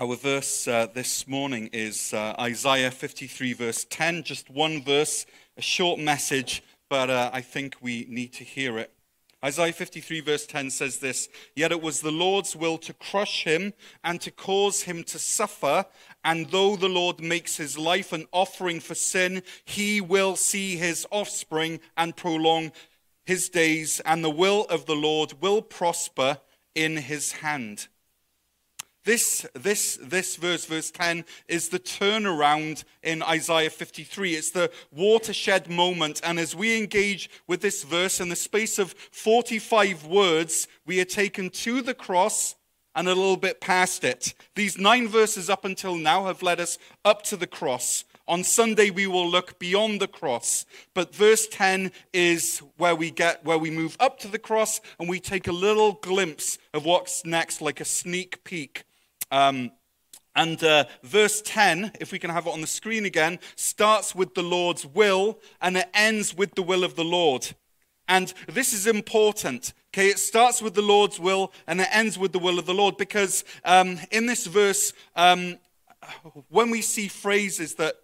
Our verse uh, this morning is uh, Isaiah 53, verse 10. Just one verse, a short message, but uh, I think we need to hear it. Isaiah 53, verse 10 says this Yet it was the Lord's will to crush him and to cause him to suffer. And though the Lord makes his life an offering for sin, he will see his offspring and prolong his days, and the will of the Lord will prosper in his hand. This, this, this verse, verse 10, is the turnaround in Isaiah 53. It's the watershed moment. And as we engage with this verse, in the space of 45 words, we are taken to the cross and a little bit past it. These nine verses up until now have led us up to the cross. On Sunday, we will look beyond the cross. But verse 10 is where we get, where we move up to the cross and we take a little glimpse of what's next, like a sneak peek. Um, and uh, verse 10, if we can have it on the screen again, starts with the Lord's will and it ends with the will of the Lord. And this is important. Okay, it starts with the Lord's will and it ends with the will of the Lord because um, in this verse, um, when we see phrases that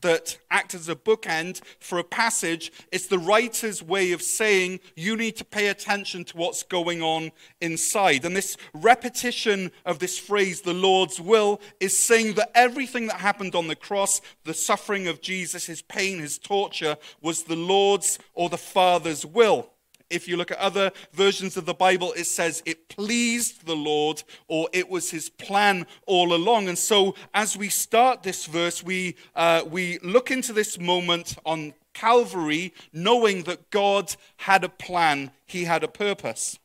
that act as a bookend for a passage. It's the writer's way of saying you need to pay attention to what's going on inside. And this repetition of this phrase, the Lord's will, is saying that everything that happened on the cross, the suffering of Jesus, his pain, his torture, was the Lord's or the Father's will. If you look at other versions of the Bible, it says it pleased the Lord or it was his plan all along. And so as we start this verse, we, uh, we look into this moment on Calvary, knowing that God had a plan, he had a purpose.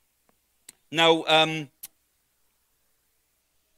Now, um,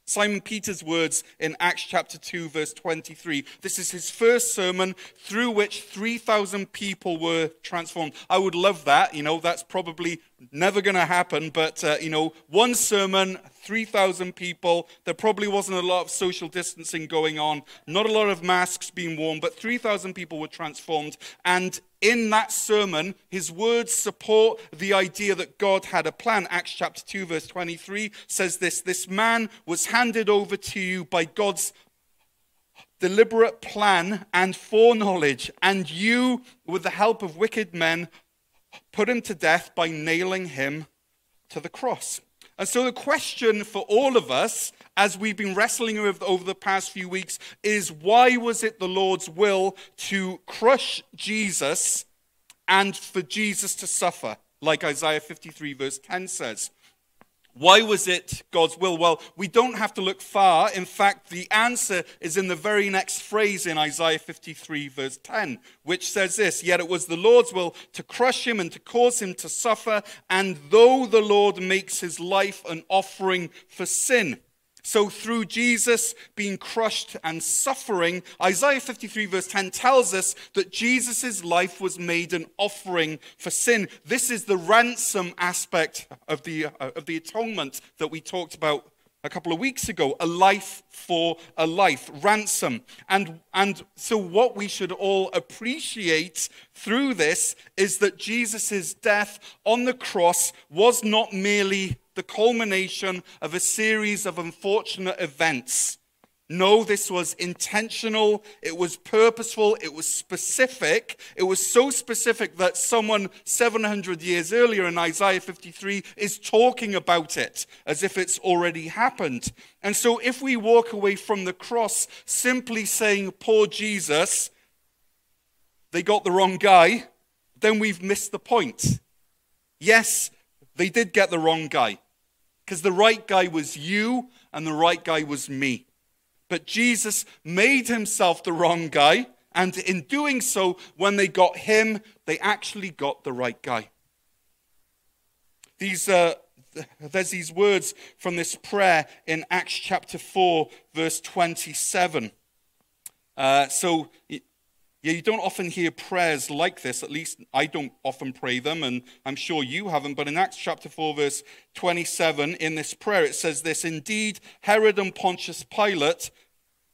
Simon Peter's words in Acts chapter 2, verse 23. This is his first sermon through which 3,000 people were transformed. I would love that. You know, that's probably never going to happen, but, uh, you know, one sermon, 3,000 people. There probably wasn't a lot of social distancing going on, not a lot of masks being worn, but 3,000 people were transformed. And in that sermon, his words support the idea that God had a plan. Acts chapter 2, verse 23 says this This man was handed over to you by God's deliberate plan and foreknowledge, and you, with the help of wicked men, put him to death by nailing him to the cross. And so, the question for all of us, as we've been wrestling with over the past few weeks, is why was it the Lord's will to crush Jesus and for Jesus to suffer, like Isaiah 53, verse 10 says? Why was it God's will? Well, we don't have to look far. In fact, the answer is in the very next phrase in Isaiah 53, verse 10, which says this Yet it was the Lord's will to crush him and to cause him to suffer, and though the Lord makes his life an offering for sin, so, through Jesus being crushed and suffering, Isaiah 53, verse 10 tells us that Jesus' life was made an offering for sin. This is the ransom aspect of the, uh, of the atonement that we talked about a couple of weeks ago a life for a life, ransom. And, and so, what we should all appreciate through this is that Jesus' death on the cross was not merely the culmination of a series of unfortunate events. No, this was intentional, it was purposeful, it was specific. It was so specific that someone 700 years earlier in Isaiah 53 is talking about it as if it's already happened. And so, if we walk away from the cross simply saying, Poor Jesus, they got the wrong guy, then we've missed the point. Yes, they did get the wrong guy. Because the right guy was you and the right guy was me. But Jesus made himself the wrong guy. And in doing so, when they got him, they actually got the right guy. These, uh, there's these words from this prayer in Acts chapter 4, verse 27. Uh, so yeah, you don't often hear prayers like this. At least I don't often pray them, and I'm sure you haven't. But in Acts chapter 4, verse 27, in this prayer, it says this Indeed, Herod and Pontius Pilate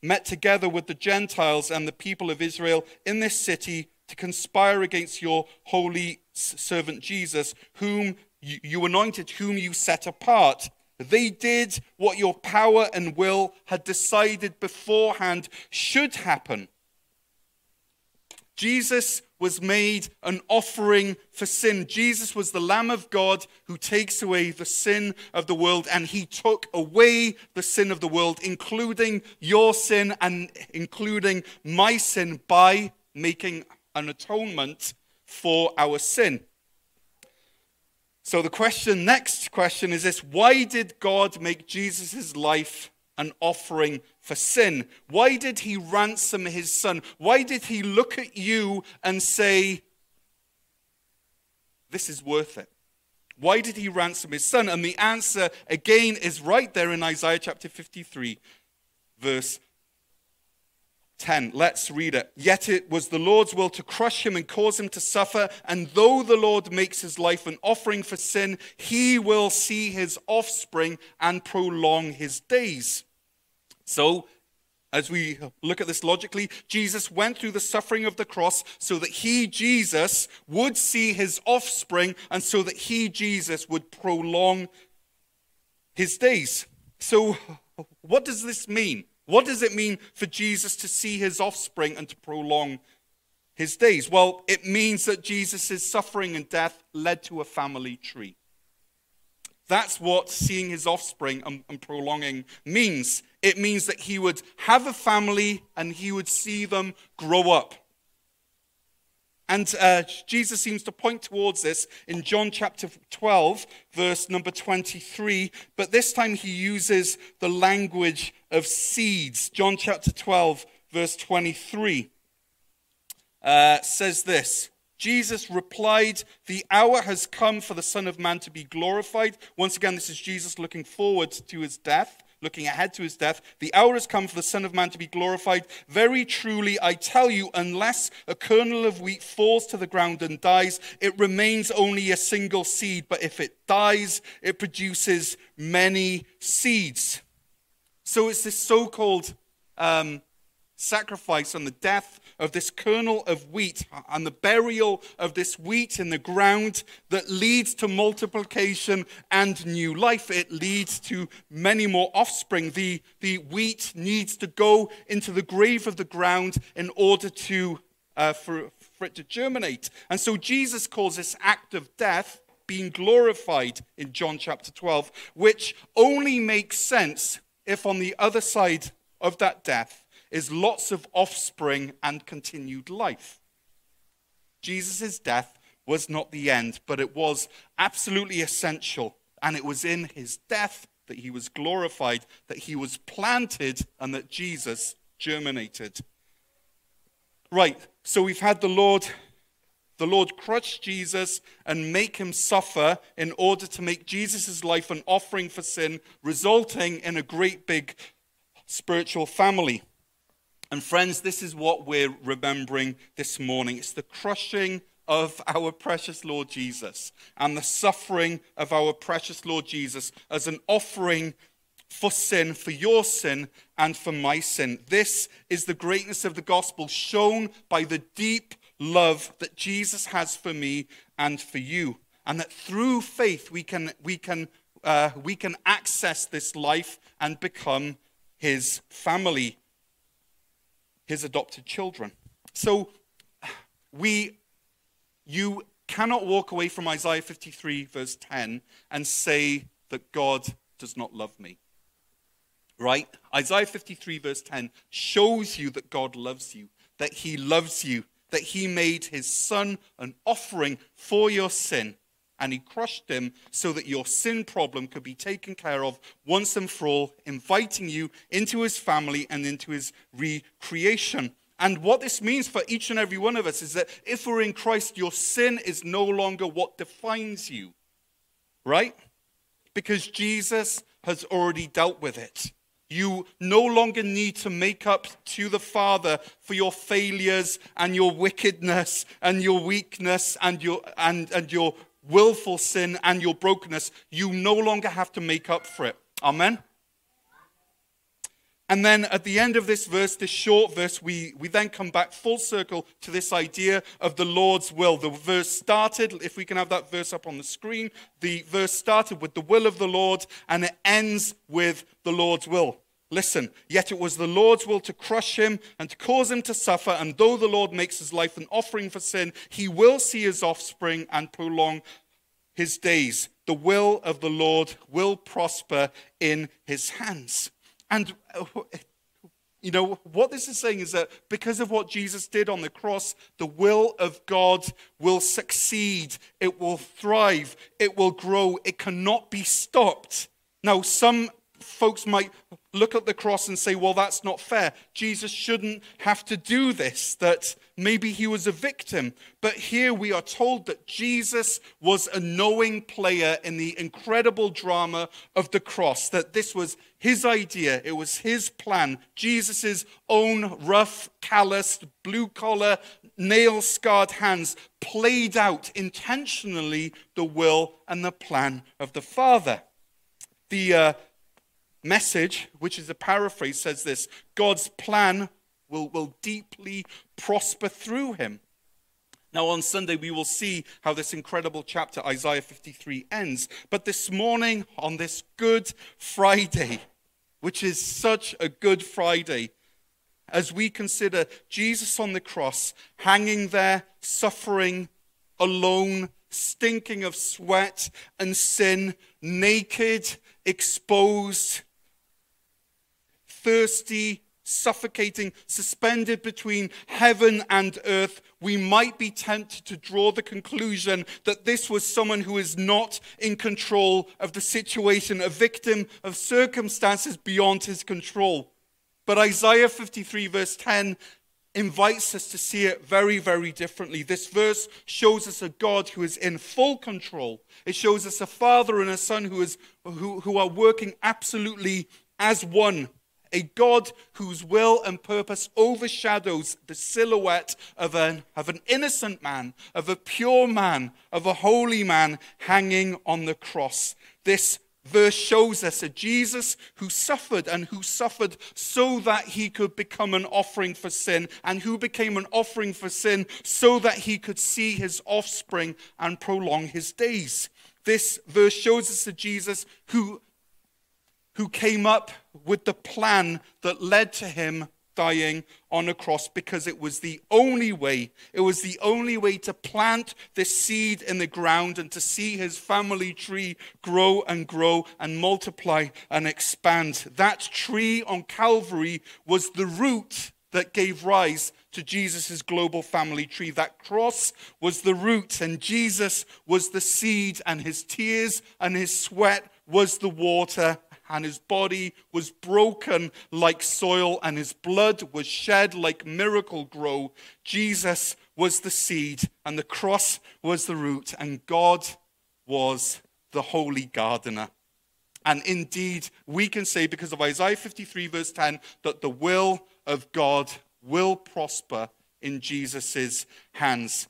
met together with the Gentiles and the people of Israel in this city to conspire against your holy servant Jesus, whom you anointed, whom you set apart They did what your power and will had decided beforehand should happen. Jesus was made an offering for sin. Jesus was the Lamb of God who takes away the sin of the world, and he took away the sin of the world, including your sin and including my sin, by making an atonement for our sin. So the question, next question is this why did God make Jesus' life an offering for sin? Why did he ransom his son? Why did he look at you and say, This is worth it? Why did he ransom his son? And the answer, again, is right there in Isaiah chapter 53, verse 10. Let's read it. Yet it was the Lord's will to crush him and cause him to suffer. And though the Lord makes his life an offering for sin, he will see his offspring and prolong his days. So, as we look at this logically, Jesus went through the suffering of the cross so that he, Jesus, would see his offspring and so that he, Jesus, would prolong his days. So, what does this mean? What does it mean for Jesus to see his offspring and to prolong his days? Well, it means that Jesus' suffering and death led to a family tree. That's what seeing his offspring and, and, prolonging means. It means that he would have a family and he would see them grow up. And uh, Jesus seems to point towards this in John chapter 12, verse number 23, but this time he uses the language of seeds. John chapter 12, verse 23 uh, says this Jesus replied, The hour has come for the Son of Man to be glorified. Once again, this is Jesus looking forward to his death looking ahead to his death. The hour has come for the Son of Man to be glorified. Very truly, I tell you, unless a kernel of wheat falls to the ground and dies, it remains only a single seed. But if it dies, it produces many seeds. So it's this so called um, sacrifice on the death of this kernel of wheat and the burial of this wheat in the ground that leads to multiplication and new life. It leads to many more offspring. The, the wheat needs to go into the grave of the ground in order to, uh, for, for it to germinate. And so Jesus calls this act of death being glorified in John chapter 12, which only makes sense if on the other side of that death, is lots of offspring and continued life. Jesus' death was not the end, but it was absolutely essential. And it was in his death that he was glorified, that he was planted, and that Jesus germinated. Right, so we've had the Lord. The Lord crush Jesus and make him suffer in order to make Jesus' life an offering for sin, resulting in a great big spiritual family. And friends, this is what we're remembering this morning. It's the crushing of our precious Lord Jesus and the suffering of our precious Lord Jesus as an offering for sin, for your sin, and for my sin. This is the greatness of the gospel shown by the deep love that Jesus has for me and for you. And that through faith we can, we can, uh, we can access this life and become his family his adopted children. So we you cannot walk away from Isaiah 53 verse 10 and say that God does not love me. Right? Isaiah 53 verse 10 shows you that God loves you, that he loves you, that he made his son an offering for your sin and he crushed him so that your sin problem could be taken care of once and for all, inviting you into his family and into his recreation. And what this means for each and every one of us is that if we're in Christ, your sin is no longer what defines you, right? Because Jesus has already dealt with it. You no longer need to make up to the Father for your failures and your wickedness and your weakness and your, and, and your willful sin and your brokenness, you no longer have to make up for it. Amen? And then at the end of this verse, this short verse, we, we then come back full circle to this idea of the Lord's will. The verse started, if we can have that verse up on the screen, the verse started with the will of the Lord and it ends with the Lord's will. Listen, yet it was the Lord's will to crush him and to cause him to suffer. And though the Lord makes his life an offering for sin, he will see his offspring and prolong his days. The will of the Lord will prosper in his hands. And, you know, what this is saying is that because of what Jesus did on the cross, the will of God will succeed, it will thrive, it will grow, it cannot be stopped. Now, some folks might look at the cross and say, well, that's not fair. Jesus shouldn't have to do this, that maybe he was a victim. But here we are told that Jesus was a knowing player in the incredible drama of the cross, that this was his idea, it was his plan. Jesus' own rough, calloused, blue collar, nail scarred hands played out intentionally the will and the plan of the Father. The uh, message, which is a paraphrase, says this God's plan will, will deeply prosper through him. Now, on Sunday, we will see how this incredible chapter, Isaiah 53, ends. But this morning, on this Good Friday, which is such a Good Friday, as we consider Jesus on the cross, hanging there, suffering, alone, stinking of sweat and sin, naked, exposed, thirsty, suffocating, suspended between heaven and earth, we might be tempted to draw the conclusion that this was someone who is not in control of the situation, a victim of circumstances beyond his control. But Isaiah 53, verse 10, invites us to see it very, very differently. This verse shows us a God who is in full control. It shows us a father and a son who, is, who, who are working absolutely as one a God whose will and purpose overshadows the silhouette of an, of an innocent man, of a pure man, of a holy man hanging on the cross. This verse shows us a Jesus who suffered and who suffered so that he could become an offering for sin, and who became an offering for sin so that he could see his offspring and prolong his days. This verse shows us a Jesus who who came up with the plan that led to him dying on a cross because it was the only way. It was the only way to plant this seed in the ground and to see his family tree grow and grow and multiply and expand. That tree on Calvary was the root that gave rise to Jesus' global family tree. That cross was the root, and Jesus was the seed, and his tears and his sweat was the water and his body was broken like soil, and his blood was shed like Miracle-Gro. Jesus was the seed, and the cross was the root, and God was the holy gardener. And indeed, we can say, because of Isaiah 53, verse 10, that the will of God will prosper in Jesus' hands.